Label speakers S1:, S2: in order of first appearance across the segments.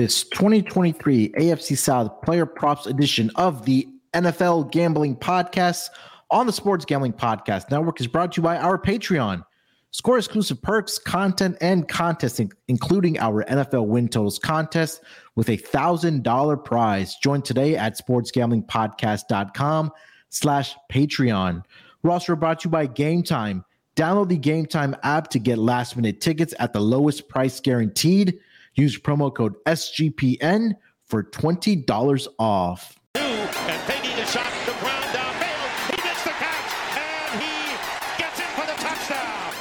S1: this 2023 AFC South Player Props edition of the NFL Gambling Podcast on the Sports Gambling Podcast Network is brought to you by our Patreon. Score exclusive perks, content, and contests, including our NFL win totals contest with a thousand dollar prize. Join today at sportsgamblingpodcast.com slash Patreon. We're also brought to you by Game Time. Download the Game Time app to get last minute tickets at the lowest price guaranteed. Use promo code SGPN for $20 off.
S2: And taking a shot, the ground downfield. He missed the catch, and he gets in for the touchdown.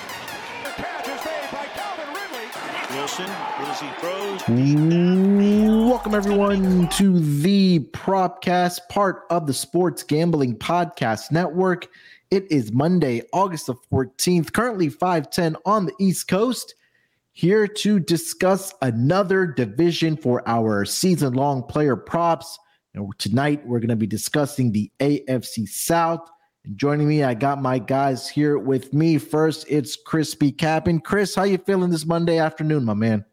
S3: The catch is made by Calvin Ridley.
S2: Wilson, as he throws.
S1: Welcome, everyone, to the Propcast, part of the Sports Gambling Podcast Network. It is Monday, August the 14th, currently 510 on the East Coast here to discuss another division for our season long player props. And tonight we're going to be discussing the AFC South. And joining me, I got my guys here with me. First, it's Crispy Cap'n. Chris, how you feeling this Monday afternoon, my man?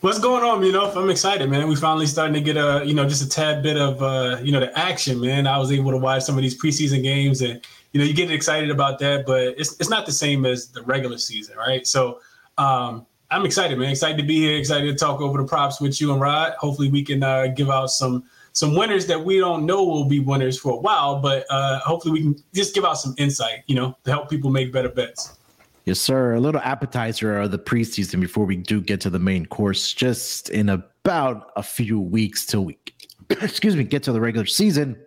S4: What's going on, you know? I'm excited, man. We finally starting to get a, you know, just a tad bit of, uh, you know, the action, man. I was able to watch some of these preseason games, and you know, you get excited about that, but it's it's not the same as the regular season, right? So, um, I'm excited, man. Excited to be here. Excited to talk over the props with you and Rod. Hopefully, we can uh, give out some some winners that we don't know will be winners for a while, but uh, hopefully, we can just give out some insight, you know, to help people make better bets.
S1: Yes, sir. A little appetizer of the preseason before we do get to the main course. Just in about a few weeks till we, excuse me, get to the regular season.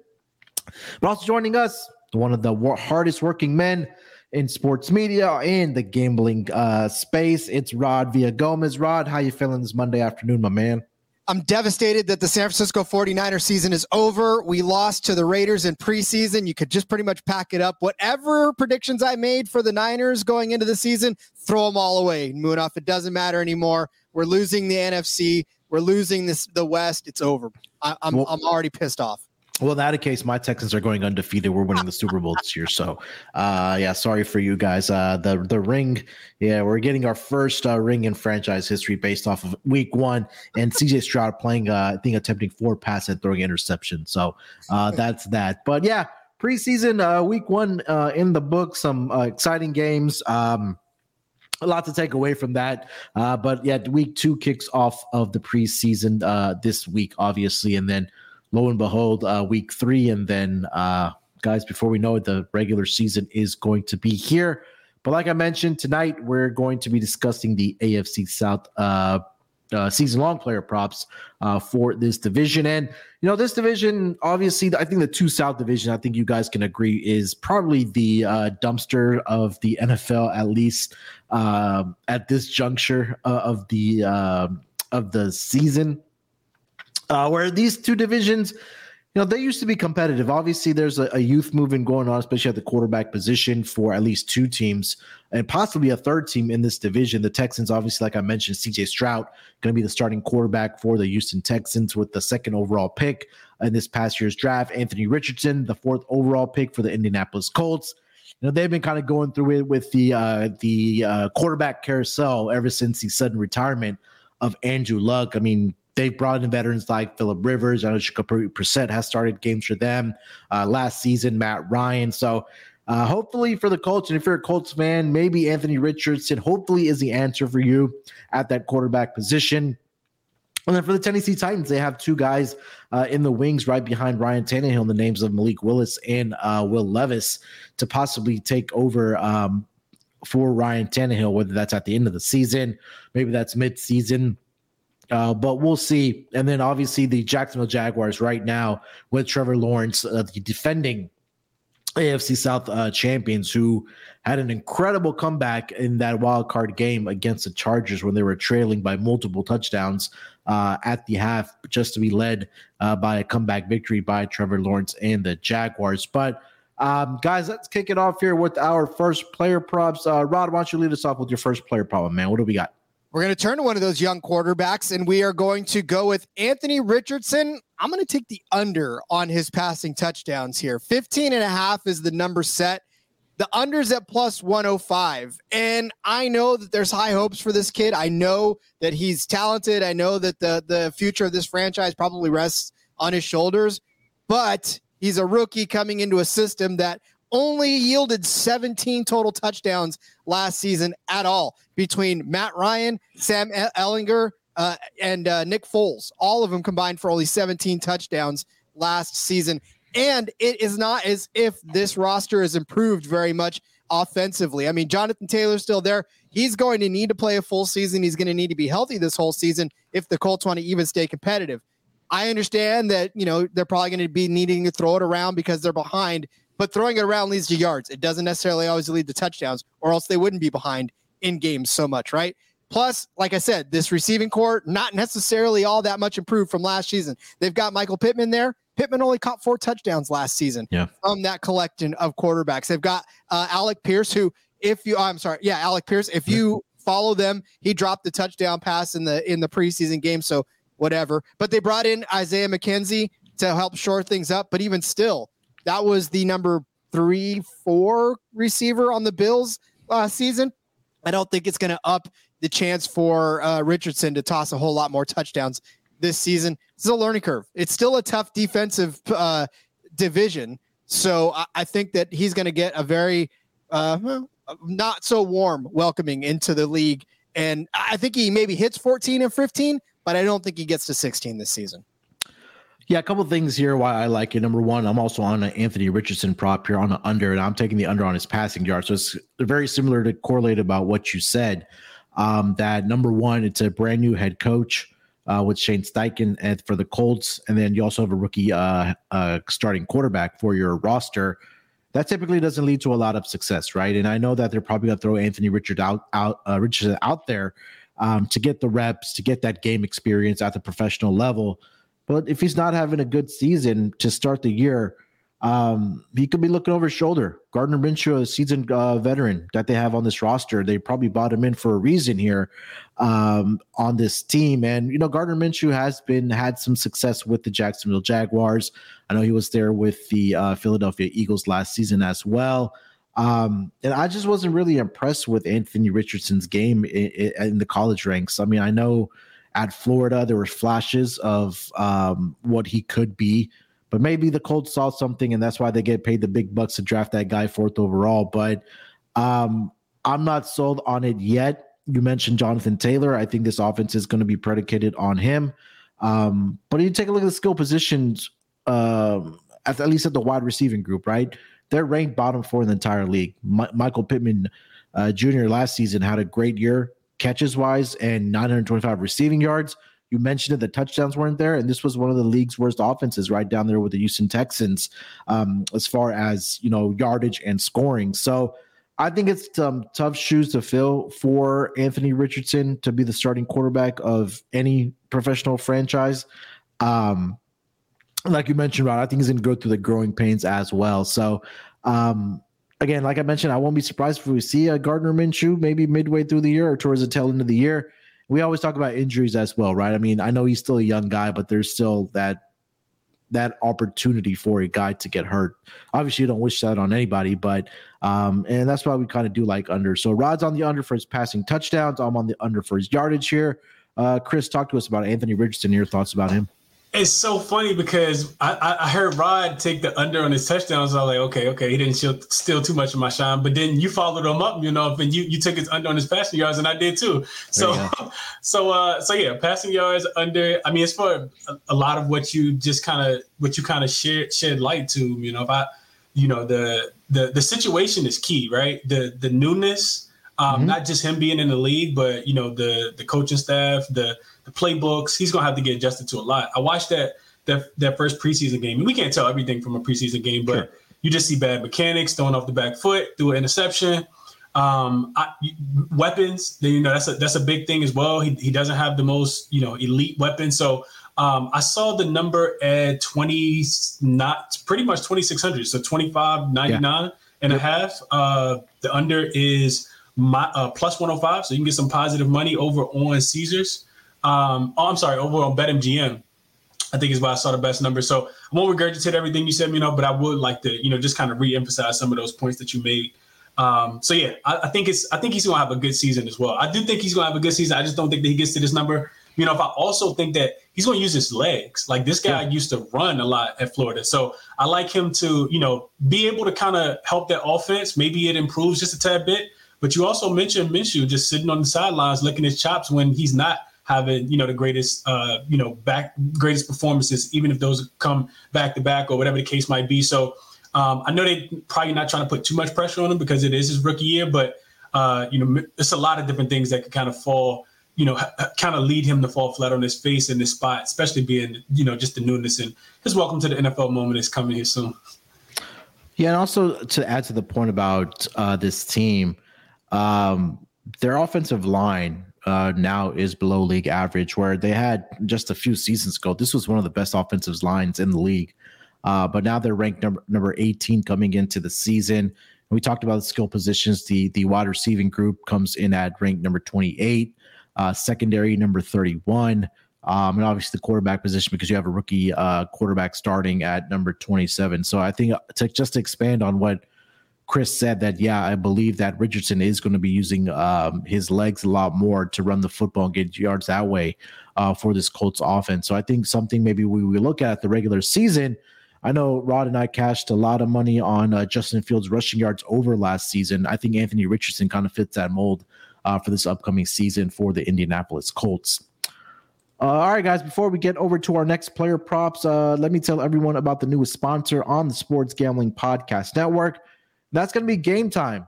S1: But also joining us, one of the hardest working men in sports media and the gambling uh, space. It's Rod via Villagomez. Rod, how you feeling this Monday afternoon, my man?
S5: I'm devastated that the San Francisco 49er season is over. We lost to the Raiders in preseason. You could just pretty much pack it up. Whatever predictions I made for the Niners going into the season, throw them all away. Munaf. it doesn't matter anymore. We're losing the NFC. We're losing this the West. It's over. I, am I'm, well, I'm already pissed off.
S1: Well, in that case, my Texans are going undefeated. We're winning the Super Bowl this year. So, uh, yeah, sorry for you guys. Uh, the the ring, yeah, we're getting our first uh, ring in franchise history based off of Week One, and CJ Stroud playing, uh, I think, attempting four pass and throwing interception. So uh, that's that. But yeah, preseason uh, Week One uh, in the book. Some uh, exciting games. Um, a lot to take away from that. Uh, but yeah, week two kicks off of the preseason uh, this week, obviously, and then lo and behold, uh, week three, and then uh, guys, before we know it, the regular season is going to be here. But like I mentioned tonight, we're going to be discussing the AFC South uh, uh, season-long player props uh, for this division, and you know this division, obviously, I think the two South division, I think you guys can agree, is probably the uh, dumpster of the NFL, at least um, at this juncture uh, of the um, of the season uh, where these two divisions, you know, they used to be competitive. Obviously, there's a, a, youth movement going on, especially at the quarterback position for at least two teams and possibly a third team in this division. The Texans, obviously, like I mentioned, CJ Stroud going to be the starting quarterback for the Houston Texans with the second overall pick in this past year's draft. Anthony Richardson, the fourth overall pick for the Indianapolis Colts. You know, they've been kind of going through it with the uh, the uh, quarterback carousel ever since the sudden retirement of Andrew Luck. I mean, They've brought in veterans like Philip Rivers. I know Jacoby Brissett has started games for them uh, last season. Matt Ryan. So uh, hopefully for the Colts, and if you're a Colts fan, maybe Anthony Richardson hopefully is the answer for you at that quarterback position. And then for the Tennessee Titans, they have two guys uh, in the wings right behind Ryan Tannehill, the names of Malik Willis and uh, Will Levis, to possibly take over um, for Ryan Tannehill, whether that's at the end of the season, maybe that's mid-season. Uh, but we'll see. And then obviously the Jacksonville Jaguars right now with Trevor Lawrence, uh, the defending AFC South uh, champions, who had an incredible comeback in that wild card game against the Chargers when they were trailing by multiple touchdowns uh, at the half, just to be led uh, by a comeback victory by Trevor Lawrence and the Jaguars. But um, guys, let's kick it off here with our first player props. Uh, Rod, why don't you lead us off with your first player prop, man? What do we got?
S5: We're going to turn to one of those young quarterbacks and we are going to go with Anthony Richardson. I'm going to take the under on his passing touchdowns here. 15 and a half is the number set. The under's at plus 105. And I know that there's high hopes for this kid. I know that he's talented. I know that the, the future of this franchise probably rests on his shoulders, but he's a rookie coming into a system that only yielded 17 total touchdowns last season at all between Matt Ryan, Sam Ehlinger, uh, and uh, Nick Foles. All of them combined for only 17 touchdowns last season. And it is not as if this roster has improved very much offensively. I mean, Jonathan Taylor's still there. He's going to need to play a full season. He's going to need to be healthy this whole season if the Colts want to even stay competitive. I understand that, you know, they're probably going to be needing to throw it around because they're behind, but throwing it around leads to yards. It doesn't necessarily always lead to touchdowns, or else they wouldn't be behind in games so much, right? Plus, like I said, this receiving corps not necessarily all that much improved from last season. They've got Michael Pittman there. Pittman only caught four touchdowns last season
S1: yeah.
S5: from that collection of quarterbacks. They've got uh, Alec Pierce, who, if you, I'm sorry, yeah, Alec Pierce. If you follow them, he dropped the touchdown pass in the in the preseason game, so whatever. But they brought in Isaiah McKenzie to help shore things up. But even still, that was the number three, four receiver on the Bills last season. I don't think it's going to up the chance for uh, Richardson to toss a whole lot more touchdowns this season. It's a learning curve. It's still a tough defensive uh, division. So I, I, think that he's going to get a very uh, not so warm welcoming into the league. And I think he maybe hits 14 and 15, but I don't think he gets to 16 this season.
S1: Yeah, a couple things here why I like it. Number one, I'm also on an Anthony Richardson prop here on the under, and I'm taking the under on his passing yard. So it's very similar to correlate about what you said. Um, that number one, it's a brand new head coach uh, with Shane Steichen and for the Colts, and then you also have a rookie uh, uh, starting quarterback for your roster. That typically doesn't lead to a lot of success, right? And I know that they're probably going to throw Anthony Richard out, out uh, Richardson out there um, to get the reps, to get that game experience at the professional level. But if he's not having a good season to start the year, um, he could be looking over his shoulder. Gardner Minshew, a seasoned uh, veteran that they have on this roster, they probably bought him in for a reason here um, on this team. And you know, Gardner Minshew has been had some success with the Jacksonville Jaguars. I know he was there with the uh, Philadelphia Eagles last season as well. Um, and I just wasn't really impressed with Anthony Richardson's game in, in, the college ranks. I mean, I know at Florida there were flashes of um, what he could be but maybe the Colts saw something, and that's why they get paid the big bucks to draft that guy fourth overall. But um, I'm not sold on it yet. You mentioned Jonathan Taylor. I think this offense is going to be predicated on him. Um, but you take a look at the skill positions, um, at, at, least at the wide receiving group, right? They're ranked bottom four in the entire league. Michael Pittman uh, Jr. last season had a great year catches wise and 925 receiving yards. You mentioned it, the touchdowns weren't there, and this was one of the league's worst offenses, right down there with the Houston Texans, um, as far as you know yardage and scoring. So I think it's um, tough shoes to fill for Anthony Richardson to be the starting quarterback of any professional franchise. Um, like you mentioned, Rod, I think he's going to go through the growing pains as well. So, um, again, like I mentioned, I won't be surprised if we see a Gardner Minshew maybe midway through the year or towards the tail end of the year we always talk about injuries as well, right? I mean, I know he's still a young guy, but there's still that that opportunity for a guy to get hurt. Obviously, you don't wish that on anybody, but um, and that's why we kind of do like under. So Rod's on the under for his passing touchdowns. I'm on the under for his yardage here. Uh, Chris, talk to us about Anthony Richardson. Your thoughts about him?
S4: It's so funny because I, I heard Rod take the under on his touchdowns. I was like, okay, okay, he didn't steal, steal too much of my shine. But then you followed him up, you know, and you, you took his under on his passing yards, and I did too. So, so, uh, so yeah, passing yards under. I mean, it's for a, a lot of what you just kind of what you kind of shed shed light to. You know, if I, you know, the the the situation is key, right? The the newness, um, mm-hmm. not just him being in the league, but you know, the the coaching staff, the the playbooks. He's gonna have to get adjusted to a lot. I watched that that that first preseason game. And we can't tell everything from a preseason game, but sure. you just see bad mechanics, throwing off the back foot, through an interception. Um, I, weapons, you know, that's a that's a big thing as well. He he doesn't have the most you know elite weapons, so. Um, I saw the number at 20, not pretty much 2,600. So 25.99 yeah. and yep. a half. Uh, the under is my, uh, plus 105. So you can get some positive money over on Caesars. Um, oh, I'm sorry, over on BetMGM. I think is why I saw the best number. So I won't regurgitate everything you said, you know, but I would like to, you know, just kind of re-emphasize some of those points that you made. Um, so yeah, I, I, think it's I think he's gonna have a good season as well. I do think he's gonna have a good season. I just don't think that he gets to this number. You know, if I also think that he's gonna use his legs. Like this guy yeah. used to run a lot at Florida. So I like him to, you know, be able to kind of help that offense. Maybe it improves just a tad bit. But you also mentioned Minshew just sitting on the sidelines licking his chops when he's not having you know the greatest uh, you know back greatest performances, even if those come back to back or whatever the case might be. So um, I know they probably not trying to put too much pressure on him because it is his rookie year, but uh, you know it's a lot of different things that could kind of fall. You know, kind of lead him to fall flat on his face in this spot, especially being, you know, just the newness and his welcome to the NFL moment is coming here soon.
S1: Yeah, and also to add to the point about uh, this team, um, their offensive line uh, now is below league average, where they had just a few seasons ago. This was one of the best offensive lines in the league. Uh, but now they're ranked number number 18 coming into the season. And we talked about the skill positions. The the wide receiving group comes in at rank number 28, uh, secondary number 31, um, and obviously the quarterback position because you have a rookie uh, quarterback starting at number 27. So I think to just to expand on what Chris said that, yeah, I believe that Richardson is going to be using um, his legs a lot more to run the football and get yards that way uh, for this Colts offense. So I think something maybe we, we look at the regular season. I know Rod and I cashed a lot of money on uh, Justin Fields rushing yards over last season. I think Anthony Richardson kind of fits that mold uh, for this upcoming season for the Indianapolis Colts. Uh, all right, guys, before we get over to our next player props, uh, let me tell everyone about the newest sponsor on the Sports Gambling Podcast Network. That's going to be game time.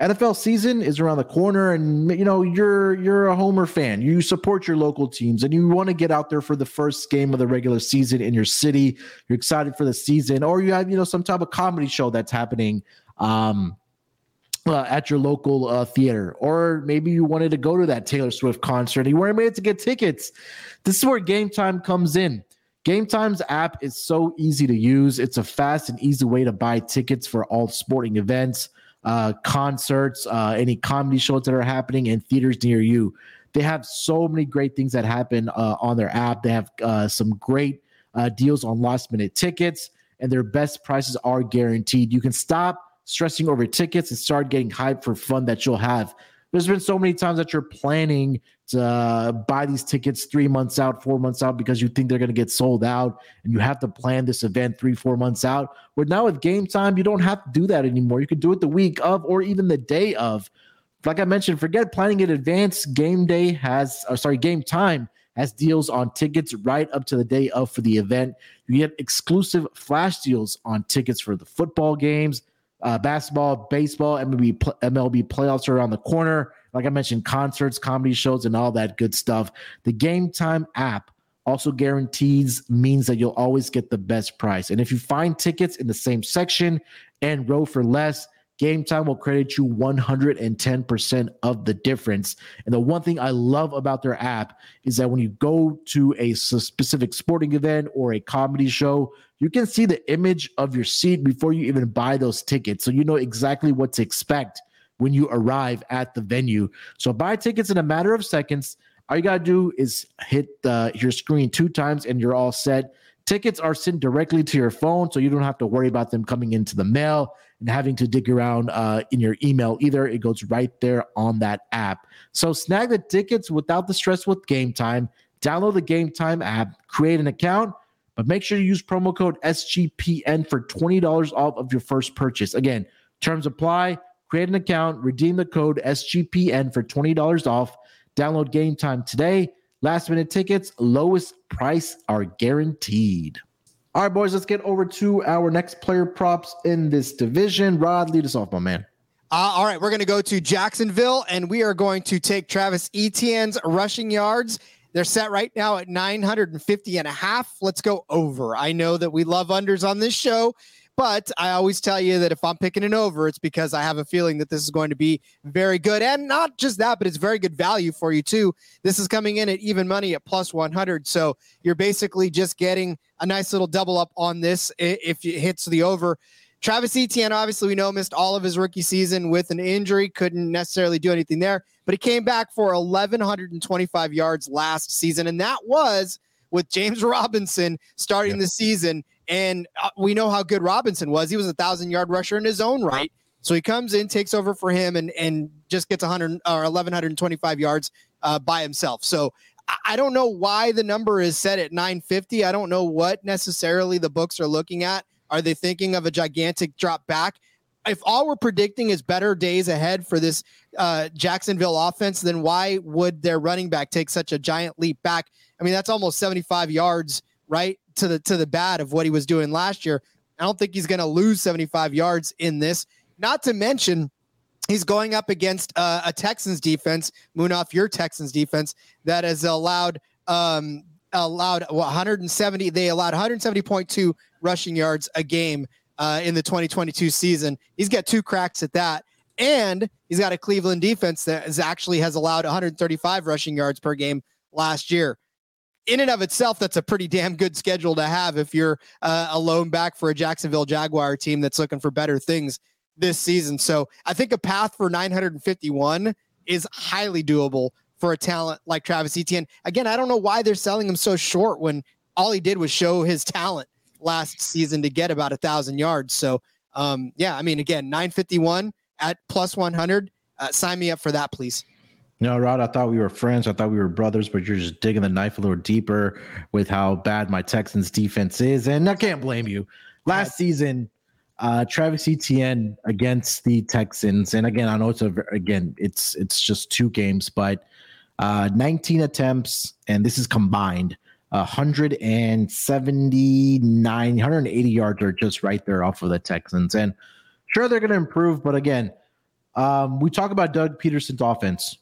S1: NFL season is around the corner, and you know you're you're a Homer fan. You support your local teams, and you want to get out there for the first game of the regular season in your city. You're excited for the season, or you have you know some type of comedy show that's happening um, uh, at your local uh, theater, or maybe you wanted to go to that Taylor Swift concert and you weren't able to get tickets. This is where Game Time comes in. Game Time's app is so easy to use. It's a fast and easy way to buy tickets for all sporting events, uh, concerts, uh, any comedy shows that are happening in theaters near you. They have so many great things that happen uh, on their app. They have uh, some great uh, deals on last minute tickets, and their best prices are guaranteed. You can stop stressing over tickets and start getting hyped for fun that you'll have there's been so many times that you're planning to buy these tickets three months out, four months out because you think they're going to get sold out, and you have to plan this event three, four months out. But now with game time, you don't have to do that anymore. You can do it the week of or even the day of. Like I mentioned, forget planning in advance. Game day has, or sorry, game time has deals on tickets right up to the day of for the event. You get exclusive flash deals on tickets for the football games, uh, basketball, baseball, MLB, MLB playoffs are around the corner. Like I mentioned, concerts, comedy shows, and all that good stuff. The Game Time app also guarantees means that you'll always get the best price. And if you find tickets in the same section and row for less, Game Time will credit you 110% of the difference. And the one thing I love about their app is that when you go to a specific sporting event or a comedy show, you can see the image of your seat before you even buy those tickets. So you know exactly what to expect when you arrive at the venue. So buy tickets in a matter of seconds. All you got to do is hit your screen two times and you're all set. Tickets are sent directly to your phone, so you don't have to worry about them coming into the mail and having to dig around uh, in your email either. It goes right there on that app. So snag the tickets without the stress with Game Time. Download the Game Time app, create an account, but make sure you use promo code SGPN for $20 off of your first purchase. Again, terms apply. Create an account, redeem the code SGPN for $20 off. Download Game Time today. Last minute tickets, lowest price are guaranteed. All right, boys, let's get over to our next player props in this division. Rod, lead us off, my man.
S5: Uh, all right, we're going to go to Jacksonville, and we are going to take Travis Etienne's rushing yards they're set right now at 950 and a half. Let's go over. I know that we love unders on this show, but I always tell you that if I'm picking an over, it's because I have a feeling that this is going to be very good. And not just that, but it's very good value for you too. This is coming in at even money at plus 100. So you're basically just getting a nice little double up on this if it hits the over. Travis Etienne, obviously, we know missed all of his rookie season with an injury, couldn't necessarily do anything there, but he came back for 1,125 yards last season. And that was with James Robinson starting the season. And uh, we know how good Robinson was. He was a thousand yard rusher in his own right. So he comes in, takes over for him, and and just gets 100 or 1125 yards uh, by himself. So I don't know why the number is set at 950. I don't know what necessarily the books are looking at. Are they thinking of a gigantic drop back? If all we're predicting is better days ahead for this uh, Jacksonville offense, then why would their running back take such a giant leap back? I mean, that's almost 75 yards right to the to the bad of what he was doing last year. I don't think he's going to lose 75 yards in this. Not to mention, he's going up against uh, a Texans defense, Munaf, your Texans defense, that has allowed um, allowed 170. They allowed 170.2 rushing yards a game uh, in the 2022 season. He's got two cracks at that, and he's got a Cleveland defense that is actually has allowed 135 rushing yards per game last year. In and of itself, that's a pretty damn good schedule to have if you're uh, a lone back for a Jacksonville Jaguar team that's looking for better things this season. So I think a path for 951 is highly doable for a talent like Travis Etienne. Again, I don't know why they're selling him so short when all he did was show his talent last season to get about a thousand yards. So um, yeah, I mean, again, 951 at plus 100. Uh, sign me up for that, please.
S1: No, Rod, I thought we were friends. I thought we were brothers, but you're just digging the knife a little deeper with how bad my Texans defense is. And I can't blame you. Last season, uh, Travis Etienne against the Texans, and again, I know it's a again, it's it's just two games, but uh, 19 attempts, and this is combined. 179, 180 yards are just right there off of the Texans. And sure, they're going to improve, but again, um, we talk about Doug Pederson's offense.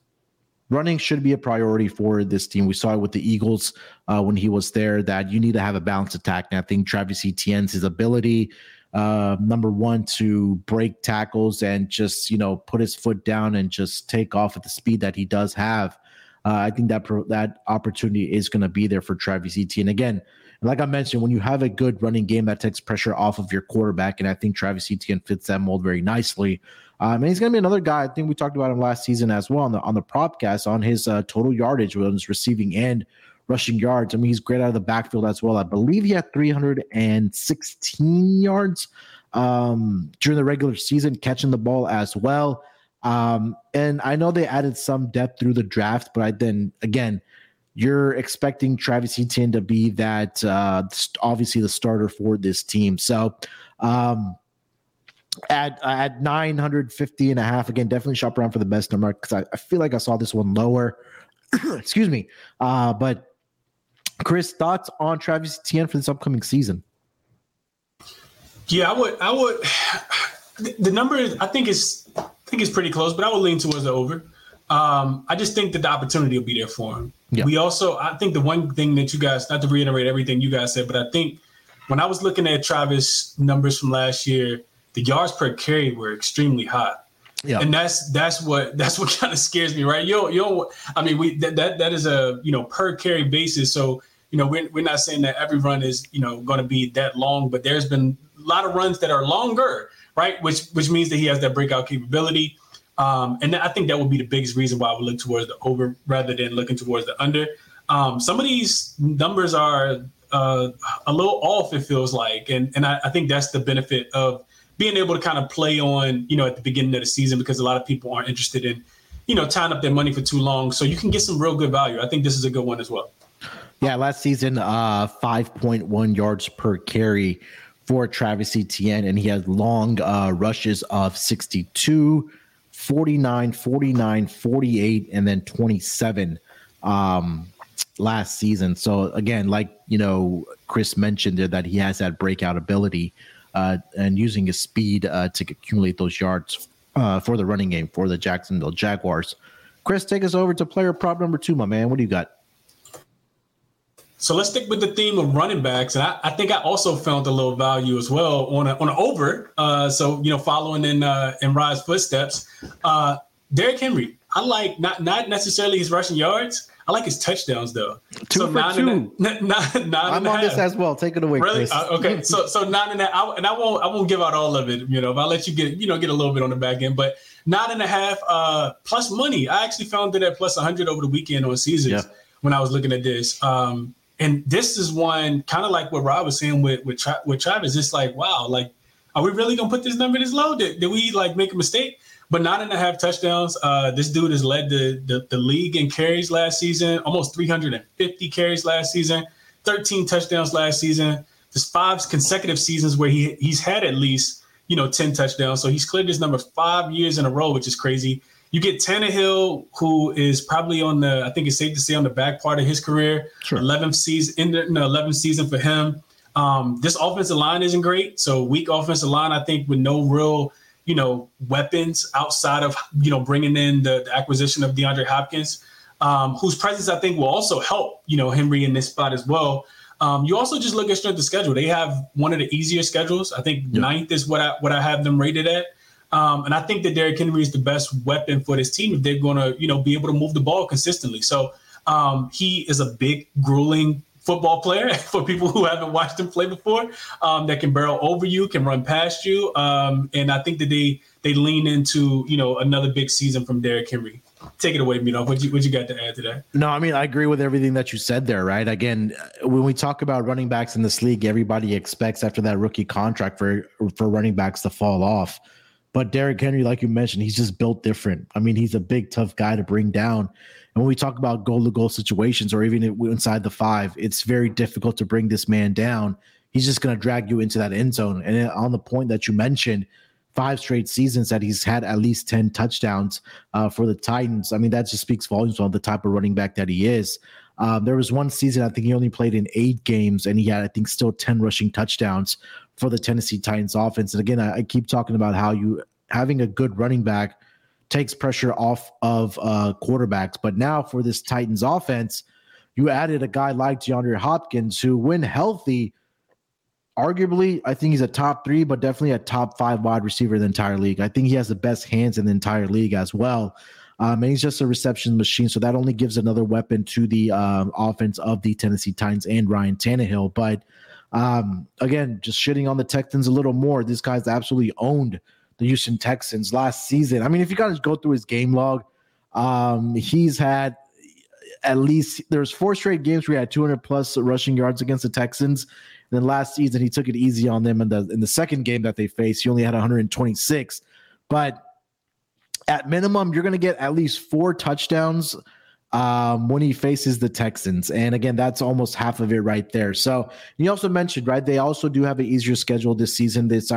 S1: Running should be a priority for this team. We saw it with the Eagles uh, when he was there that you need to have a balanced attack. And I think Travis Etienne's his ability uh, number one to break tackles and just you know put his foot down and just take off at the speed that he does have. Uh, I think that pro- that opportunity is going to be there for Travis Etienne. Again, like I mentioned, when you have a good running game that takes pressure off of your quarterback, and I think Travis Etienne fits that mold very nicely. Um, and he's going to be another guy. I think we talked about him last season as well on the on the propcast on his uh, total yardage on his receiving and rushing yards. I mean, he's great out of the backfield as well. I believe he had 316 yards um, during the regular season, catching the ball as well. Um, and I know they added some depth through the draft, but I then again, you're expecting Travis Etienne to be that uh, obviously the starter for this team. So um, at at 950 and a half, again, definitely shop around for the best number because I, I feel like I saw this one lower. Excuse me. Uh, but Chris, thoughts on Travis Etienne for this upcoming season?
S4: Yeah, I would. I would. The number is, I think is, I think it's pretty close, but I would lean towards the over. Um, I just think that the opportunity will be there for him. Yeah. We also, I think the one thing that you guys, not to reiterate everything you guys said, but I think when I was looking at Travis numbers from last year, the yards per carry were extremely high. Yeah. And that's that's what that's what kind of scares me, right? Yo, yo, I mean, we that that, that is a you know per carry basis. So you know, we're, we're not saying that every run is, you know, going to be that long, but there's been a lot of runs that are longer, right? Which which means that he has that breakout capability. Um, and I think that would be the biggest reason why we look towards the over rather than looking towards the under. Um, some of these numbers are uh, a little off, it feels like. And, and I, I think that's the benefit of being able to kind of play on, you know, at the beginning of the season because a lot of people aren't interested in, you know, tying up their money for too long. So you can get some real good value. I think this is a good one as well.
S1: Yeah, last season, uh, 5.1 yards per carry for Travis Etienne, and he had long uh, rushes of 62, 49, 49, 48, and then 27 um, last season. So, again, like, you know, Chris mentioned that he has that breakout ability and using his speed uh, to accumulate those yards uh, for the running game for the Jacksonville Jaguars. Chris, take us over to player prop number two, my man. What do you got?
S4: So let's stick with the theme of running backs, and I, I think I also found a little value as well on a, on an over. Uh, so you know, following in uh, in Rod's footsteps, uh, Derrick Henry. I like not not necessarily his rushing yards. I like his touchdowns though.
S1: Two so for nine two. And nine, nine I'm on this as well. Take it away.
S4: Really? Uh, okay. so so nine and a half, and I won't I won't give out all of it. You know, if I let you get you know get a little bit on the back end, but nine and a half uh, plus money. I actually found it at plus 100 over the weekend on Caesars yeah. when I was looking at this. Um, and this is one kind of like what Rob was saying with with, Tra- with Travis. It's like wow, like are we really gonna put this number this low? Did, did we like make a mistake? But nine and a half touchdowns. Uh, this dude has led the, the the league in carries last season, almost 350 carries last season, 13 touchdowns last season. There's five consecutive seasons where he he's had at least you know 10 touchdowns. So he's cleared his number five years in a row, which is crazy. You get Tannehill, who is probably on the, I think it's safe to say, on the back part of his career. Sure. 11th season, in the, 11th season for him. Um, this offensive line isn't great. So weak offensive line, I think, with no real, you know, weapons outside of, you know, bringing in the, the acquisition of DeAndre Hopkins, um, whose presence I think will also help, you know, Henry in this spot as well. Um, you also just look at strength of schedule. They have one of the easier schedules. I think yep. ninth is what I what I have them rated at. Um, and I think that Derrick Henry is the best weapon for this team if they're going to, you know, be able to move the ball consistently. So um, he is a big, grueling football player for people who haven't watched him play before. Um, that can barrel over you, can run past you, um, and I think that they they lean into you know another big season from Derrick Henry. Take it away, Mino. What you what you got to add to that?
S1: No, I mean I agree with everything that you said there. Right? Again, when we talk about running backs in this league, everybody expects after that rookie contract for for running backs to fall off. But Derrick Henry, like you mentioned, he's just built different. I mean, he's a big, tough guy to bring down. When we talk about goal to goal situations or even inside the five, it's very difficult to bring this man down. He's just going to drag you into that end zone. And on the point that you mentioned, five straight seasons that he's had at least 10 touchdowns uh, for the Titans. I mean, that just speaks volumes on the type of running back that he is. Um, there was one season, I think he only played in eight games, and he had, I think, still 10 rushing touchdowns for the Tennessee Titans offense. And again, I, I keep talking about how you having a good running back takes pressure off of uh, quarterbacks. But now for this Titans offense, you added a guy like DeAndre Hopkins, who, when healthy, arguably, I think he's a top three, but definitely a top five wide receiver in the entire league. I think he has the best hands in the entire league as well. Um, and he's just a reception machine. So that only gives another weapon to the um, offense of the Tennessee Titans and Ryan Tannehill. But um, again, just shitting on the Texans a little more. This guy's absolutely owned the Houston Texans last season. I mean, if you guys go through his game log, um, he's had at least there's four straight games where he had 200 plus rushing yards against the Texans. And then last season he took it easy on them in the in the second game that they faced. He only had 126, but at minimum you're going to get at least four touchdowns um, when he faces the Texans. And again, that's almost half of it right there. So you also mentioned, right, they also do have an easier schedule this season. This,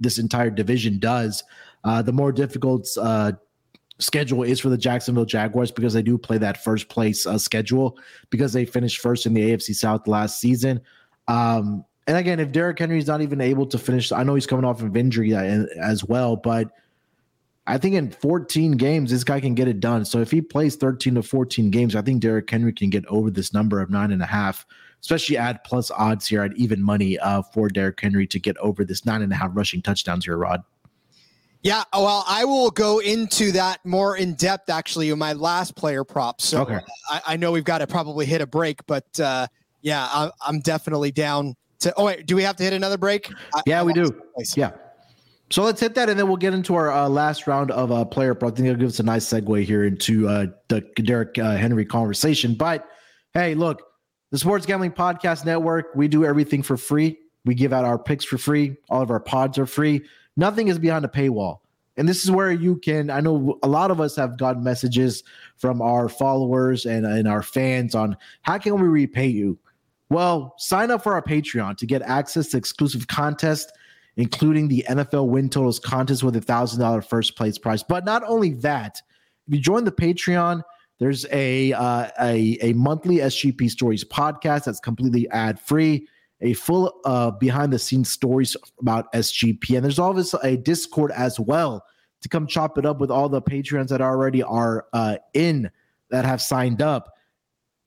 S1: this entire division does. Uh, the more difficult uh, schedule is for the Jacksonville Jaguars because they do play that first place uh, schedule because they finished first in the AFC South last season. Um, and again, if Derrick Henry is not even able to finish, I know he's coming off of injury uh, as well, but – I think in 14 games, this guy can get it done. So if he plays 13 to 14 games, I think Derrick Henry can get over this number of nine and a half, especially add plus odds here at even money uh, for Derrick Henry to get over this nine and a half rushing touchdowns here, Rod.
S5: Yeah, well, I will go into that more in depth actually in my last player prop. So okay. I, I know we've got to probably hit a break, but uh, yeah, I, am definitely down to. Oh wait, do we have to hit another break?
S1: Yeah, I, we do. Yeah. So let's hit that, and then we'll get into our uh, last round of uh, player pro. I think it'll give us a nice segue here into uh, the Derrick uh, Henry conversation. But hey, look, the Sports Gambling Podcast Network, we do everything for free. We give out our picks for free. All of our pods are free. Nothing is behind a paywall. And this is where you can. I know a lot of us have gotten messages from our followers and, and our fans on how can we repay you? Well, sign up for our Patreon to get access to exclusive contests including the NFL win totals contest with a thousand dollar first place prize. But not only that, if you join the Patreon, there's a uh, a, a monthly SGP Stories podcast that's completely ad free, a full uh, behind the scenes stories about SGP, and there's always a Discord as well to come chop it up with all the Patreons that already are uh, in that have signed up.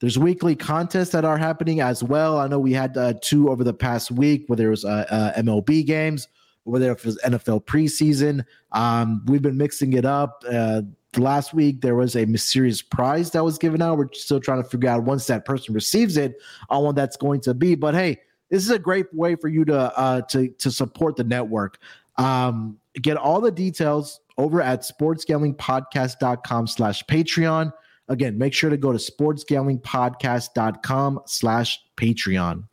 S1: There's weekly contests that are happening as well. I know we had uh, two over the past week, whether it was uh, uh, MLB games, whether it was NFL preseason. Um, we've been mixing it up. Uh, last week there was a mysterious prize that was given out. We're still trying to figure out once that person receives it on what that's going to be. But hey, this is a great way for you to uh, to to support the network. Um, get all the details over at sportsgamblingpodcast.com slash Patreon. Again, make sure to go to sportsgamblingpodcast.com slash Patreon.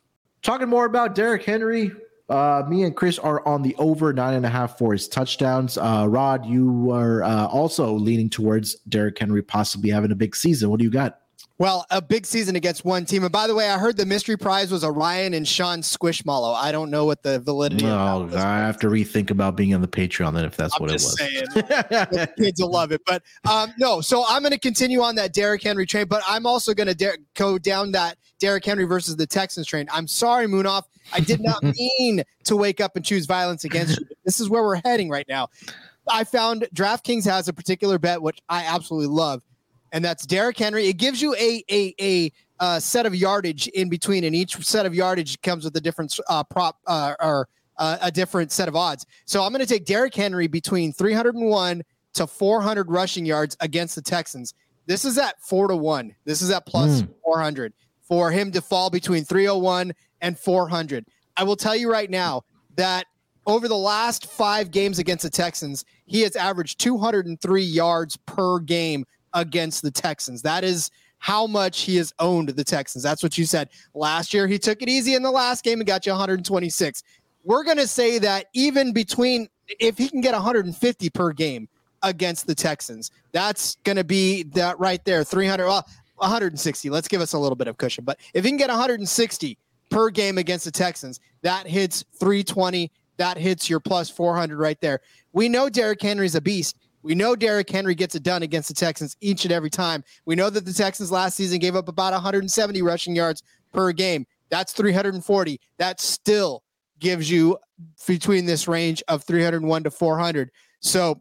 S1: Talking more about Derrick Henry, Uh, me and Chris are on the over nine and a half for his touchdowns. Uh, Rod, you are uh, also leaning towards Derrick Henry possibly having a big season. What do you got?
S5: Well, a big season against one team. And by the way, I heard the mystery prize was a Ryan and Sean Squishmallow. I don't know what the validity.
S1: No, I have to rethink about being on the Patreon then if that's
S5: I'm
S1: what it was.
S5: saying, the kids will love it. But um, no, so I'm going to continue on that Derrick Henry train, but I'm also going to der- go down that Derrick Henry versus the Texans train. I'm sorry, Munaf. I did not mean to wake up and choose violence against you. This is where we're heading right now. I found DraftKings has a particular bet which I absolutely love, and that's Derrick Henry. It gives you a a a uh, set of yardage in between, and each set of yardage comes with a different uh, prop uh, or uh, a different set of odds. So I'm going to take Derrick Henry between 301 to 400 rushing yards against the Texans. This is at four to one. This is at plus 400 for him to fall between 301 and 400. I will tell you right now that over the last five games against the Texans, he has averaged 203 yards per game against the Texans. That is how much he has owned the Texans. That's what you said. Last year, he took it easy in the last game and got you 126. We're going to say that even between, if he can get 150 per game against the Texans, that's going to be that right there 300, well, 160. Let's give us a little bit of cushion. But if he can get 160 per game against the Texans, that hits 320. That hits your plus 400 right there. We know Derrick Henry's a beast. We know Derrick Henry gets it done against the Texans each and every time. We know that the Texans last season gave up about 170 rushing yards per game. That's 340. That still gives you between this range of 301 to 400. So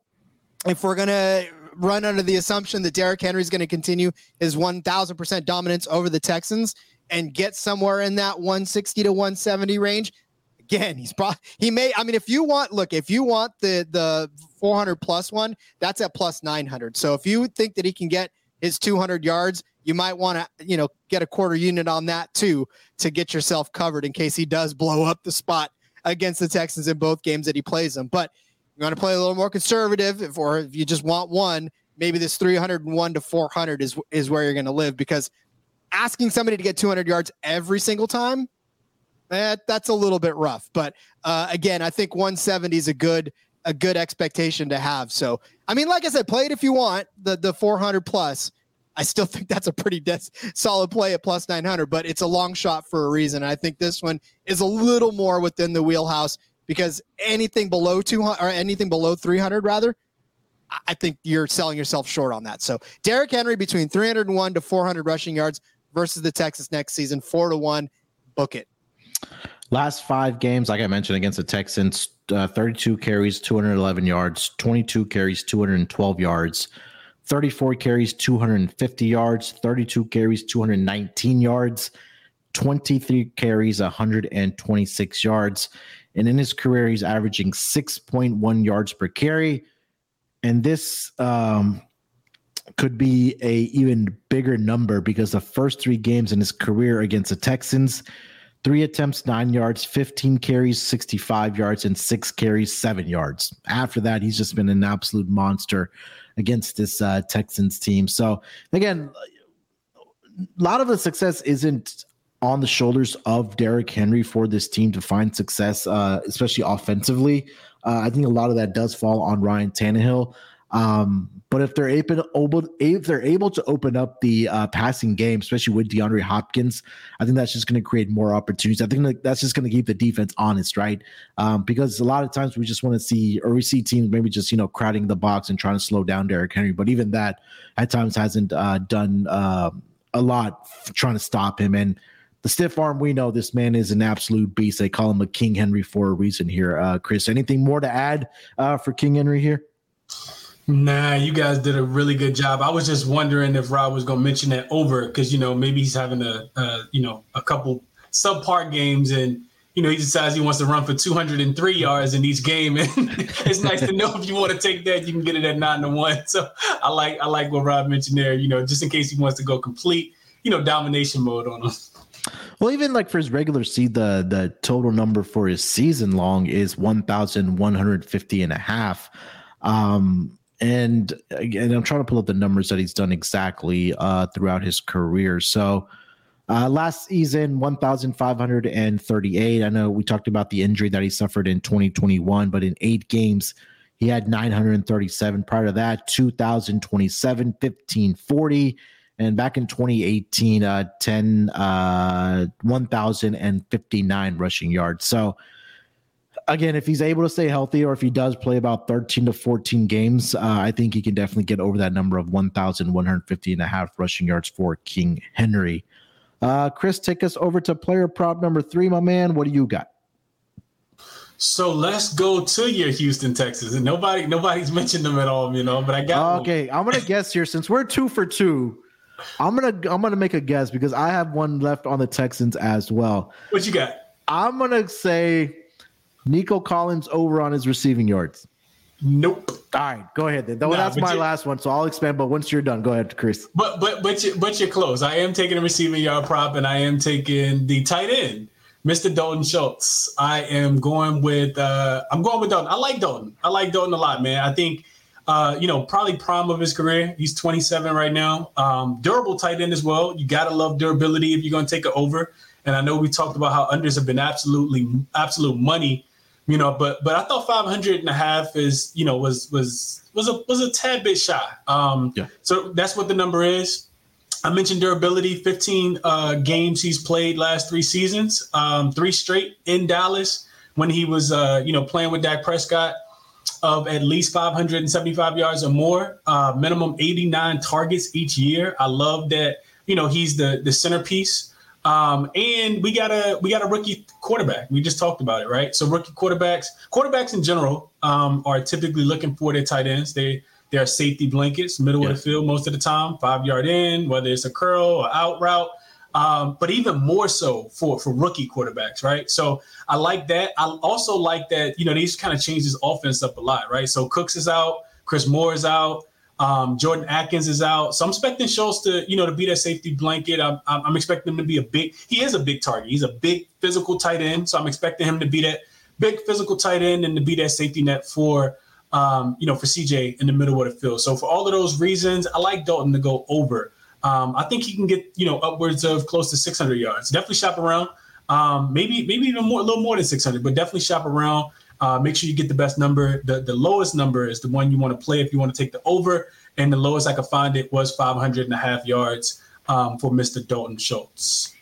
S5: if we're going to run under the assumption that Derrick Henry is going to continue his 1000% dominance over the Texans and get somewhere in that 160 to 170 range, again, he's probably he may. I mean, if you want, look, if you want the the 400 plus one, that's at plus 900. So if you think that he can get his 200 yards, you might want to, you know, get a quarter unit on that too to get yourself covered in case he does blow up the spot against the Texans in both games that he plays them. But you want to play a little more conservative, if, or if you just want one, maybe this 301 to 400 is is where you're going to live because asking somebody to get 200 yards every single time that that's a little bit rough. But uh, again, I think 170 is a good a good expectation to have. So I mean, like I said, play it if you want the the 400 plus. I still think that's a pretty solid play at plus 900, but it's a long shot for a reason. And I think this one is a little more within the wheelhouse because anything below 200 or anything below 300 rather, I- I think you're selling yourself short on that. So Derrick Henry between 301 to 400 rushing yards versus the Texas next season, four to one, book it.
S1: Last five games, like I mentioned, against the Texans, uh, 32 carries, 211 yards, 22 carries, 212 yards, 34 carries, 250 yards, 32 carries, 219 yards, 23 carries, 126 yards. And in his career, he's averaging 6.1 yards per carry. And this um, could be a even bigger number because the first three games in his career against the Texans, three attempts, nine yards, 15 carries, 65 yards, and six carries, seven yards. After that, he's just been an absolute monster against this uh, Texans team. So, again, a lot of the success isn't on the shoulders of Derrick Henry for this team to find success, uh, especially offensively. Uh, I think a lot of that does fall on Ryan Tannehill. Um, but if they're able, if they're able to open up the uh, passing game, especially with DeAndre Hopkins, I think that's just going to create more opportunities. I think that's just going to keep the defense honest, right? Um, because a lot of times we just want to see, or we see teams maybe just you know crowding the box and trying to slow down Derrick Henry, but even that at times hasn't uh, done uh, a lot trying to stop him. And the stiff arm, we know this man is an absolute beast. They call him a King Henry for a reason here. Uh, Chris, anything more to add uh, for King Henry here?
S4: Nah, you guys did a really good job. I was just wondering if Rob was going to mention that over because you know maybe he's having a, a you know a couple subpar games and you know he decides he wants to run for 203 yards in each game and it's nice to know if you want to take that you can get it at nine to one. So I like I like what Rob mentioned there. You know just in case he wants to go complete you know domination mode on him.
S1: Well, even like for his regular seed, the the total number for his season long is 1,150 and a half. Um, and again, I'm trying to pull up the numbers that he's done exactly uh, throughout his career. So Uh, last season, 1,538. I know we talked about the injury that he suffered in 2021, but in eight games, he had 937. Prior to that, 2,027, 1540. And back in 2018, uh, 10, uh, 1,059 rushing yards. So, again, if he's able to stay healthy or if he does play about 13 to 14 games, uh, I think he can definitely get over that number of 1,150 and a half rushing yards for King Henry. Uh, Chris, take us over to player prop number three, my man. What do you got?
S4: So let's go to your Houston Texans. and nobody nobody's mentioned them at all, you know. But I got
S1: okay. One. I'm gonna guess here since we're two for two. I'm gonna I'm gonna make a guess because I have one left on the Texans as well.
S4: What you got?
S1: I'm gonna say Nico Collins over on his receiving yards.
S4: Nope.
S1: All right, go ahead then. Nah, that's my last one, so I'll expand. But once you're done, go ahead, Chris.
S4: But but but you, but you're close. I am taking a receiving yard prop, and I am taking the tight end, Mr. Dalton Schultz. I am going with uh I'm going with Dalton. I like Dalton. I like Dalton a lot, man. I think uh, you know, probably prime of his career. He's 27 right now. Um, durable tight end as well. You gotta love durability if you're gonna take it over. And I know we talked about how unders have been absolutely absolute money you know, but but I thought 500 and a half is, you know, was was was a was a tad bit shy. Um, yeah. So that's what the number is. I mentioned durability. 15 uh, games he's played last three seasons, um, three straight in Dallas when he was, uh, you know, playing with Dak Prescott of at least 575 yards or more, uh, minimum 89 targets each year. I love that. You know, he's the the centerpiece um, and we got a we got a rookie quarterback. We just talked about it, right? So rookie quarterbacks, quarterbacks in general, um, are typically looking for their tight ends. They they are safety blankets, middle of the field most of the time, five yard in, whether it's a curl or out route. Um, but even more so for for rookie quarterbacks, right? So I like that. I also like that. You know, these kind of change this offense up a lot, right? So Cooks is out, Chris Moore is out. Um, Jordan Akins is out, so I'm expecting Schultz to, you know, to be that safety blanket. I'm, I'm expecting him to be a big. He is a big target. He's a big physical tight end, so I'm expecting him to be that big physical tight end and to be that safety net for, um, you know, for CJ in the middle of the field. So for all of those reasons, I like Dalton to go over. Um, I think he can get, you know, upwards of close to 600 yards. Definitely shop around. Um, maybe maybe even more, a little more than 600, but definitely shop around. Uh, make sure you get the best number. The, the lowest number is the one you want to play if you want to take the over. And the lowest I could find it was 500 and a half yards um, for Mr. Dalton Schultz.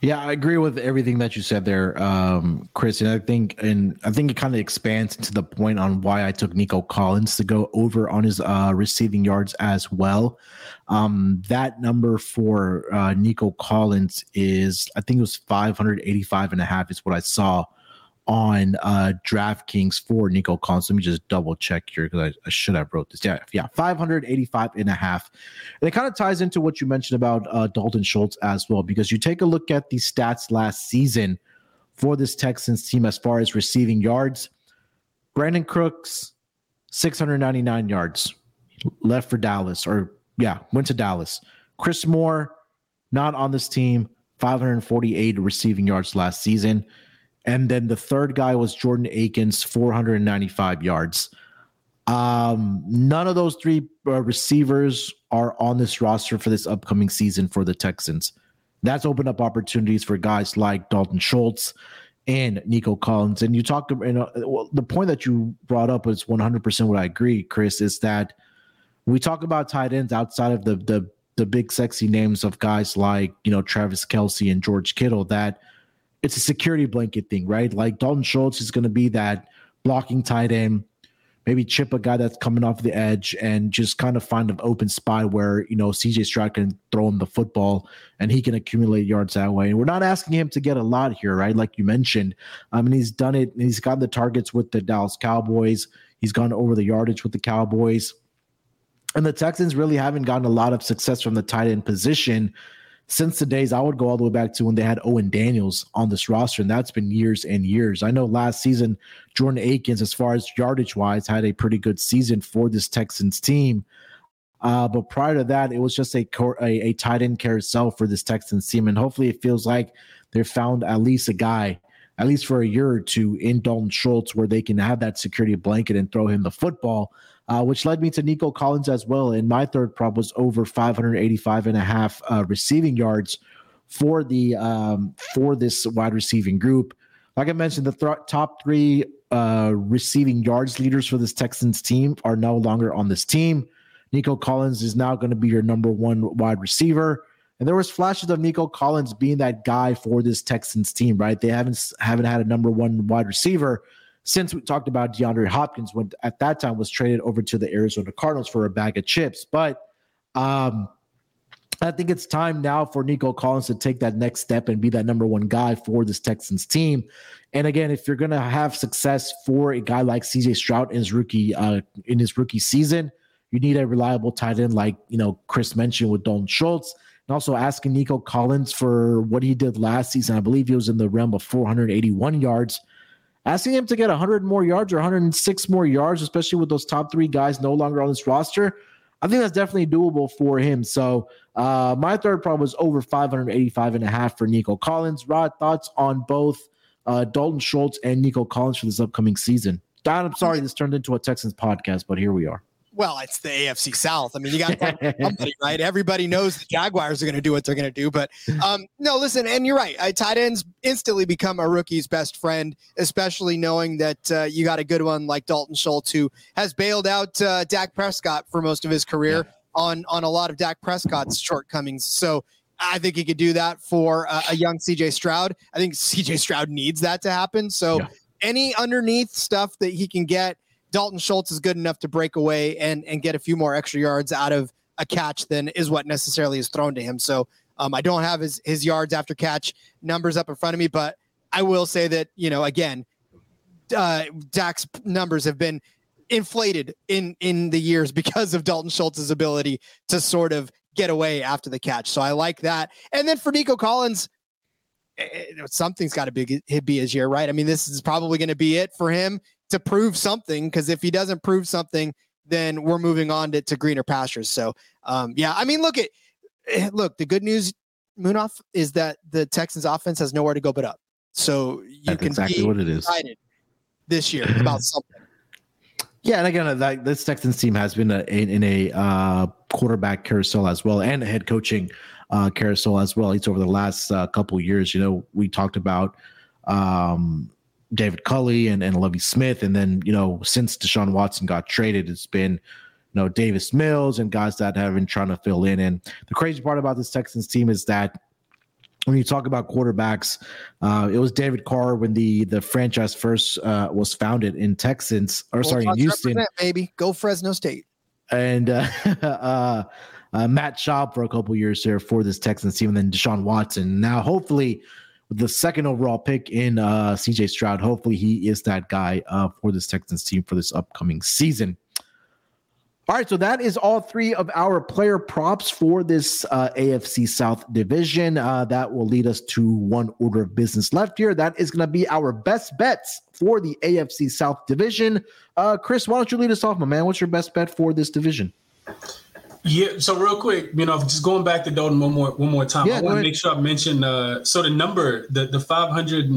S1: Yeah, I agree with everything that you said there, um, Chris. And I think, and I think it kind of expands to the point on why I took Nico Collins to go over on his uh, receiving yards as well. Um, that number for uh, Nico Collins is, I think it was 585 and a half is what I saw on uh DraftKings for Nico Collins. Let me just double check here because I, I, should have wrote this. Yeah, yeah, 585 and a half. And it kind of ties into what you mentioned about uh, Dalton Schultz as well, because you take a look at the stats last season for this Texans team as far as receiving yards. Brandin Cooks, 699 yards, left for Dallas, or yeah, went to Dallas. Chris Moore, not on this team, 548 receiving yards last season. And then the third guy was Jordan Akins, 495 yards. Um, none of those three uh, receivers are on this roster for this upcoming season for the Texans. That's opened up opportunities for guys like Dalton Schultz and Nico Collins. And you talked about you know, well, the point that you brought up is 100% what I agree, Chris, is that we talk about tight ends outside of the the the big sexy names of guys like you know Travis Kelce and George Kittle that – it's a security blanket thing, right? Like Dalton Schultz is going to be that blocking tight end, maybe chip a guy that's coming off the edge and just kind of find an open spot where, you know, CJ Stroud can throw him the football and he can accumulate yards that way. And we're not asking him to get a lot here, right? Like you mentioned. Um, I mean, he's done it. He's got the targets with the Dallas Cowboys. He's gone over the yardage with the Cowboys. And the Texans really haven't gotten a lot of success from the tight end position since the days I would go all the way back to when they had Owen Daniels on this roster, and that's been years and years. I know last season, Jordan Akins, as far as yardage wise, had a pretty good season for this Texans team. Uh, but prior to that, it was just a, a, a tight end carousel for this Texans team. And hopefully it feels like they've found at least a guy, at least for a year or two, in Dalton Schultz where they can have that security blanket and throw him the football uh, which led me to Nico Collins as well. And my third prop was over 585 and a half uh, receiving yards for the um, for this wide receiving group. Like I mentioned, the th- top three uh, receiving yards leaders for this Texans team are no longer on this team. Nico Collins is now going to be your number one wide receiver. And there was flashes of Nico Collins being that guy for this Texans team, right? They haven't haven't had a number one wide receiver since we talked about DeAndre Hopkins when at that time was traded over to the Arizona Cardinals for a bag of chips. But um, I think it's time now for Nico Collins to take that next step and be that number one guy for this Texans team. And again, if you're going to have success for a guy like CJ Stroud in his rookie uh, in his rookie season, you need a reliable tight end like you know Chris mentioned with Dalton Schultz, and also asking Nico Collins for what he did last season. I believe he was in the realm of 481 yards. Asking him to get 100 more yards or 106 more yards, especially with those top three guys no longer on this roster, I think that's definitely doable for him. So uh, my third prop was over 585 and a half for Nico Collins. Rod, thoughts on both uh, Dalton Schultz and Nico Collins for this upcoming season? Don, I'm sorry this turned into a Texans podcast, but here we are.
S5: Well, it's the AFC South. I mean, you got somebody, right? Everybody knows the Jaguars are going to do what they're going to do. But um, no, listen, and you're right. Uh, tight ends instantly become a rookie's best friend, especially knowing that uh, you got a good one like Dalton Schultz, who has bailed out uh, Dak Prescott for most of his career yeah. on on a lot of Dak Prescott's shortcomings. So I think he could do that for uh, a young CJ Stroud. I think CJ Stroud needs that to happen. So yeah. any underneath stuff that he can get Dalton Schultz is good enough to break away and and get a few more extra yards out of a catch than is what necessarily is thrown to him. So um, I don't have his his yards after catch numbers up in front of me, but I will say that you know again, uh, Dak's numbers have been inflated in in the years because of Dalton Schultz's ability to sort of get away after the catch. So I like that. And then for Nico Collins, eh, eh, something's got to be be his year, right? I mean, this is probably going to be it for him to prove something because if he doesn't prove something, then we're moving on to, to greener pastures. So, um, yeah, I mean, look at eh, look. The good news, Munaf, is that the Texans' offense has nowhere to go but up. So you That's can exactly what it is this year about something.
S1: Yeah, and again, like this Texans team has been a, in, in a uh, quarterback carousel as well, and a head coaching uh, carousel as well. It's over the last uh, couple years. You know, we talked about um, David Culley and, and Lovie Smith. And then, you know, since Deshaun Watson got traded, it's been, you know, Davis Mills and guys that have been trying to fill in. And the crazy part about this Texans team is that when you talk about quarterbacks, uh, it was David Carr when the the franchise first uh, was founded in Texans, or well, sorry, in Houston.
S5: Baby, go Fresno State.
S1: And uh, uh, uh, Matt Schaub for a couple years there for this Texans team, and then Deshaun Watson. Now, hopefully, the second overall pick in uh, CJ Stroud. Hopefully, he is that guy uh, for this Texans team for this upcoming season. All right, so that is all three of our player props for this uh, AFC South division. Uh, that will lead us to one order of business left here. That is going to be our best bets for the AFC South division. Uh, Chris, why don't you lead us off, my man? What's your best bet for this division?
S4: Yeah. So real quick, you know, just going back to Dalton one more one more time. Yeah, I want to make sure I mention. Uh, so the number, the the five hundred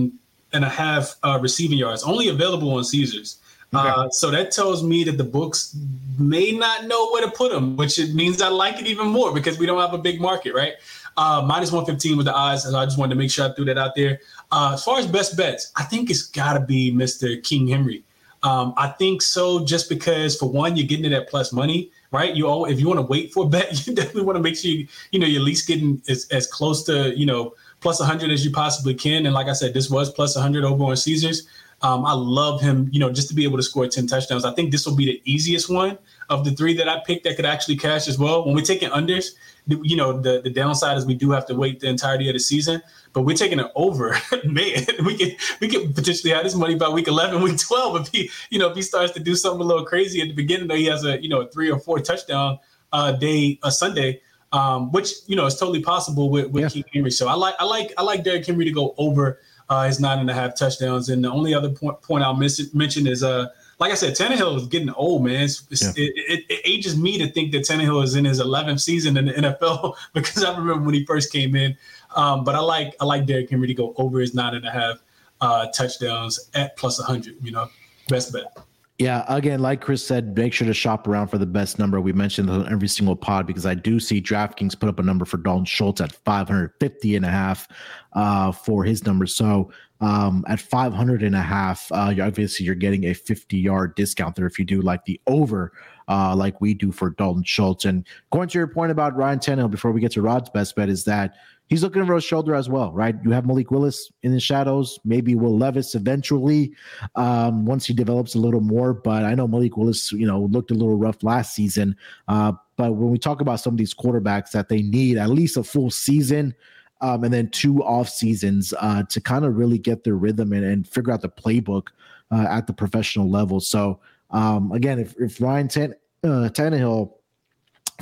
S4: and a half uh, receiving yards, only available on Caesars. Okay. Uh, so that tells me that the books may not know where to put them, which it means I like it even more because we don't have a big market, right? Uh, minus 115 with the odds. So I just wanted to make sure I threw that out there. Uh, as far as best bets, I think it's got to be Mr. King Henry. Um, I think so, just because for one, you're getting it at plus money right? You all, if you want to wait for a bet, you definitely want to make sure you, you know, you're at least getting as, as close to, you know, plus 100 as you possibly can. And like I said, this was plus 100 over on Caesars. Um, I love him, you know, just to be able to score 10 touchdowns. I think this will be the easiest one of the three that I picked that could actually cash as well. When we're taking unders, you know, the, the downside is we do have to wait the entirety of the season but we're taking it over. Man, we can we can potentially have this money by week 11, week 12 if he you know if he starts to do something a little crazy at the beginning. Though he has a you know a three or four touchdown uh, day a Sunday, um, which you know is totally possible with with yeah. King Henry. So I like I like I like Derrick Henry to go over uh, his nine and a half touchdowns. And the only other point point I'll miss, mention is uh like I said, Tannehill is getting old, man. It's, it's, yeah. it, it, it, ages me to think that Tannehill is in his 11th season in the NFL because I remember when he first came in. Um, but I like I like Derrick Henry to go over his nine and a half uh, touchdowns at plus 100. You know, best bet.
S1: Yeah, again, like Chris said, make sure to shop around for the best number. We mentioned on every single pod because I do see DraftKings put up a number for Dalton Schultz at 550 and a half uh, for his number. So um, at 500 and a half, uh, obviously you're getting a 50 yard discount there if you do like the over, uh, like we do for Dalton Schultz. And going to your point about Ryan Tannehill before we get to Rod's best bet is that he's looking over his shoulder as well, right? You have Malik Willis in the shadows, maybe Will Levis eventually um, once he develops a little more. But I know Malik Willis, you know, looked a little rough last season. Uh, but when we talk about some of these quarterbacks that they need at least a full season. Um, and then two off seasons uh, to kind of really get their rhythm and, and figure out the playbook uh, at the professional level. So um, again, if, if Ryan Tan- uh, Tannehill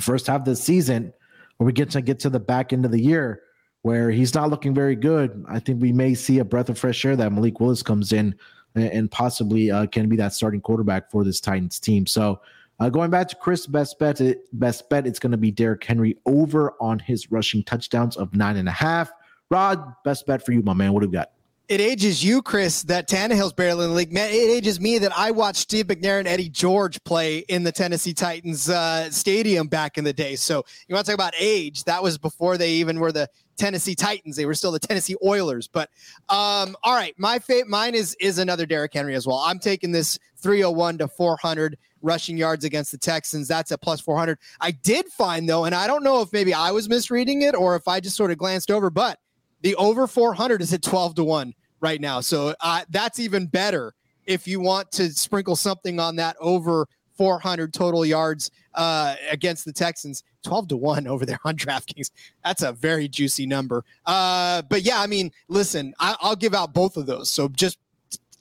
S1: first half of the season, or we get to get to the back end of the year, where he's not looking very good, I think we may see a breath of fresh air that Malik Willis comes in and possibly uh, can be that starting quarterback for this Titans team. So uh, going back to Chris' best bet, best bet, it's going to be Derrick Henry over on his rushing touchdowns of nine and a half. Rod, best bet for you, my man. What do we got?
S5: It ages you, Chris, that Tannehill's barely in the league. Man, it ages me that I watched Steve McNair and Eddie George play in the Tennessee Titans uh, stadium back in the day. So you want to talk about age? That was before they even were the Tennessee Titans. They were still the Tennessee Oilers. But um, all right, my fate, mine is is another Derrick Henry as well. I'm taking this 301 to 400 rushing yards against the Texans. That's at plus 400. I did find though, and I don't know if maybe I was misreading it or if I just sort of glanced over, but the over 400 is at 12 to one right now. So uh, that's even better if you want to sprinkle something on that over 400 total yards uh, against the Texans. 12 to 1 over there on DraftKings. That's a very juicy number. Uh, but yeah, I mean, listen, I, I'll give out both of those. So just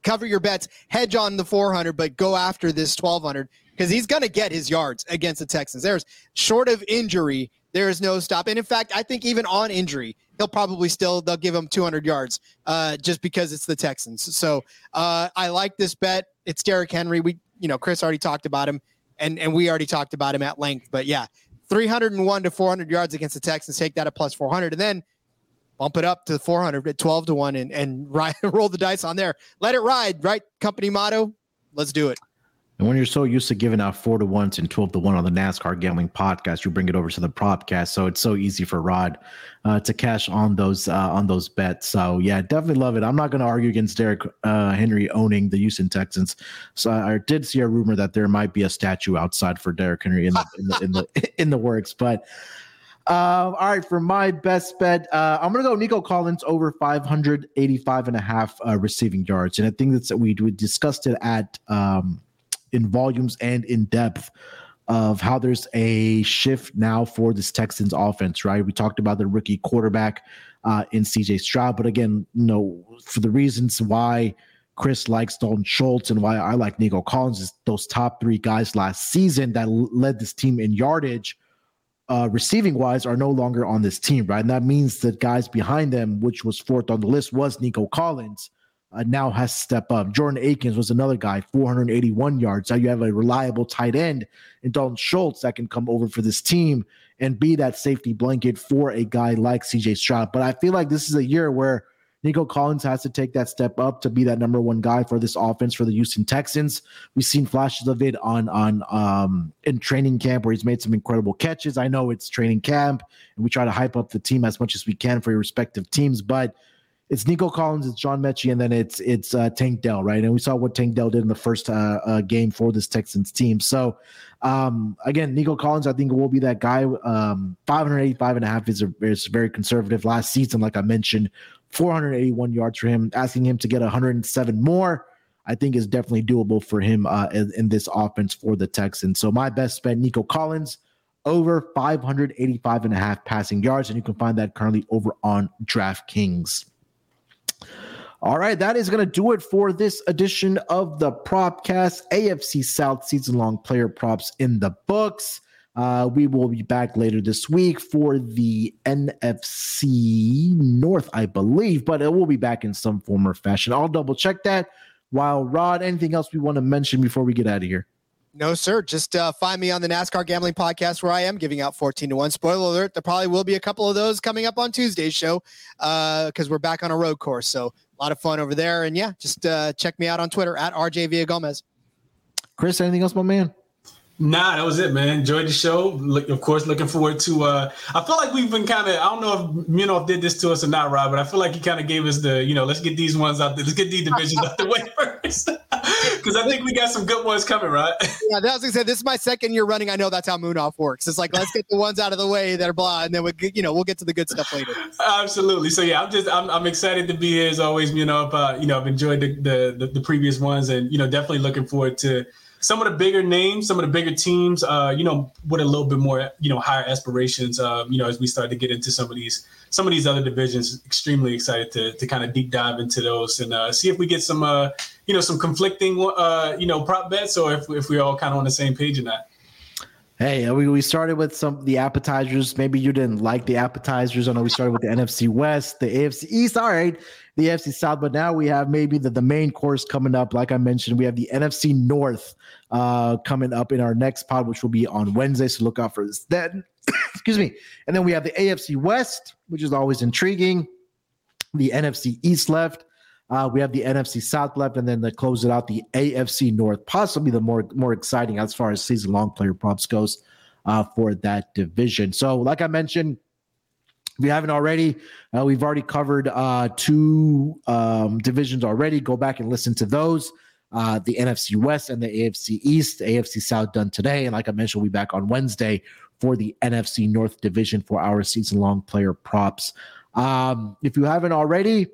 S5: cover your bets, hedge on the 400, but go after this 1200 because he's going to get his yards against the Texans. There's short of injury, there is no stop. And in fact, I think even on injury, he'll probably still they'll give him 200 yards uh, just because it's the Texans. So uh, I like this bet. It's Derrick Henry. We you know Chris already talked about him, and and we already talked about him at length. But yeah, 301 to 400 yards against the Texans. Take that at plus 400, and then bump it up to 400 at 12 to one, and and ride, roll the dice on there. Let it ride. Right company motto. Let's do it.
S1: And when you're so used to giving out four to ones and 12 to one on the NASCAR gambling podcast, you bring it over to the propcast. So it's so easy for Rod uh, to cash on those uh, on those bets. So yeah, definitely love it. I'm not going to argue against Derrick uh, Henry owning the Houston Texans. So I did see a rumor that there might be a statue outside for Derrick Henry in the in the in the, in the works. But uh, all right, for my best bet, uh, I'm going to go Nico Collins over 585 and a half uh, receiving yards. And I think that's we, we discussed it at um, in volumes and in depth of how there's a shift now for this Texans offense, right? We talked about the rookie quarterback uh, in CJ Stroud, but again, you know, for the reasons why Chris likes Dalton Schultz and why I like Nico Collins is those top three guys last season that led this team in yardage, uh, receiving wise, are no longer on this team, right? And that means that guys behind them, which was fourth on the list, was Nico Collins uh, now has to step up. Jordan Akins was another guy, 481 yards. Now you have a reliable tight end in Dalton Schultz that can come over for this team and be that safety blanket for a guy like CJ Stroud. But I feel like this is a year where Nico Collins has to take that step up to be that number one guy for this offense for the Houston Texans. We've seen flashes of it on on um in training camp where he's made some incredible catches. I know it's training camp and we try to hype up the team as much as we can for your respective teams, but it's Nico Collins, it's John Metchie, and then it's it's uh, Tank Dell, right? And we saw what Tank Dell did in the first uh, uh, game for this Texans team. So um, again, Nico Collins, I think will be that guy. Um, 585 and a half is a, is very conservative. Last season, like I mentioned, 481 yards for him. Asking him to get 107 more, I think is definitely doable for him uh, in, in this offense for the Texans. So my best bet, Nico Collins over 585 and a half passing yards. And you can find that currently over on DraftKings. All right, that is going to do it for this edition of the Propcast AFC South season long player props in the books. Uh, we will be back later this week for the NFC North, I believe, but it will be back in some form or fashion. I'll double check that. While Rod, anything else we want to mention before we get out of here?
S5: No, sir. Just uh, find me on the NASCAR Gambling Podcast where I am giving out 14 to 1. Spoiler alert, there probably will be a couple of those coming up on Tuesday's show because uh, we're back on a road course. So a lot of fun over there. And yeah, just uh, check me out on Twitter at RJ Villagomez.
S1: Chris, anything else, my man?
S4: Nah, that was it, man. Enjoyed the show. Look, of course, looking forward to. uh I feel like we've been kind of. I don't know if Munaf did this to us or not, Rob, but I feel like he kind of gave us the. You know, let's get these ones out. There, let's get these divisions out the way first, because I think we got some good ones coming, right?
S5: Yeah, that was gonna say this is my second year running. I know that's how Munaf works. It's like let's get the ones out of the way that are blah, and then we, you know, we'll get to the good stuff later.
S4: Absolutely. So yeah, I'm just I'm, I'm excited to be here as always. You know, uh, you know, I've enjoyed the, the the the previous ones, and you know, definitely looking forward to some of the bigger names, some of the bigger teams, uh, you know, with a little bit more, you know, higher aspirations, uh, you know, as we start to get into some of these, some of these other divisions, extremely excited to, to kind of deep dive into those and uh, see if we get some, uh, you know, some conflicting, uh, you know, prop bets or if, if we're all kind of on the same page in that.
S1: Hey, we, we started with some the appetizers. Maybe you didn't like the appetizers. I know we started with the NFC West, the AFC East. All right, the AFC South, but now we have maybe the, the main course coming up. Like I mentioned, we have the NFC North uh, coming up in our next pod, which will be on Wednesday. So look out for this then. Excuse me. And then we have the AFC West, which is always intriguing. The NFC East left. Uh, we have the NFC South left, and then to close it out, the AFC North, possibly the more more exciting as far as season long player props goes uh, for that division. So, like I mentioned, if you haven't already, uh, we've already covered uh, two um, divisions already. Go back and listen to those. Uh, the NFC West and the AFC East, AFC South done today. And like I mentioned, we'll be back on Wednesday for the NFC North division for our season long player props. Um, if you haven't already,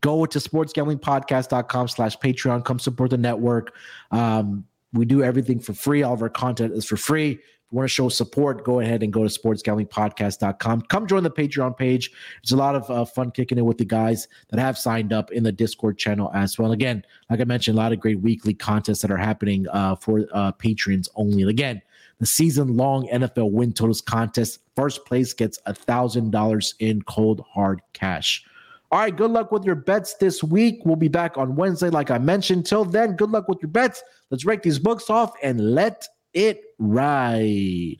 S1: go to sportsgamblingpodcast.com slash Patreon. Come support the network. Um, we do everything for free. All of our content is for free. If you want to show support, go ahead and go to sportsgamblingpodcast.com. Come join the Patreon page. It's a lot of uh, fun kicking it with the guys that have signed up in the Discord channel as well. Again, like I mentioned, a lot of great weekly contests that are happening uh, for uh, patrons only. And again, the season long NFL win totals contest. First place gets a $1,000 in cold hard cash. All right, good luck with your bets this week. We'll be back on Wednesday, like I mentioned. Till then, good luck with your bets. Let's rake these books off and let it ride.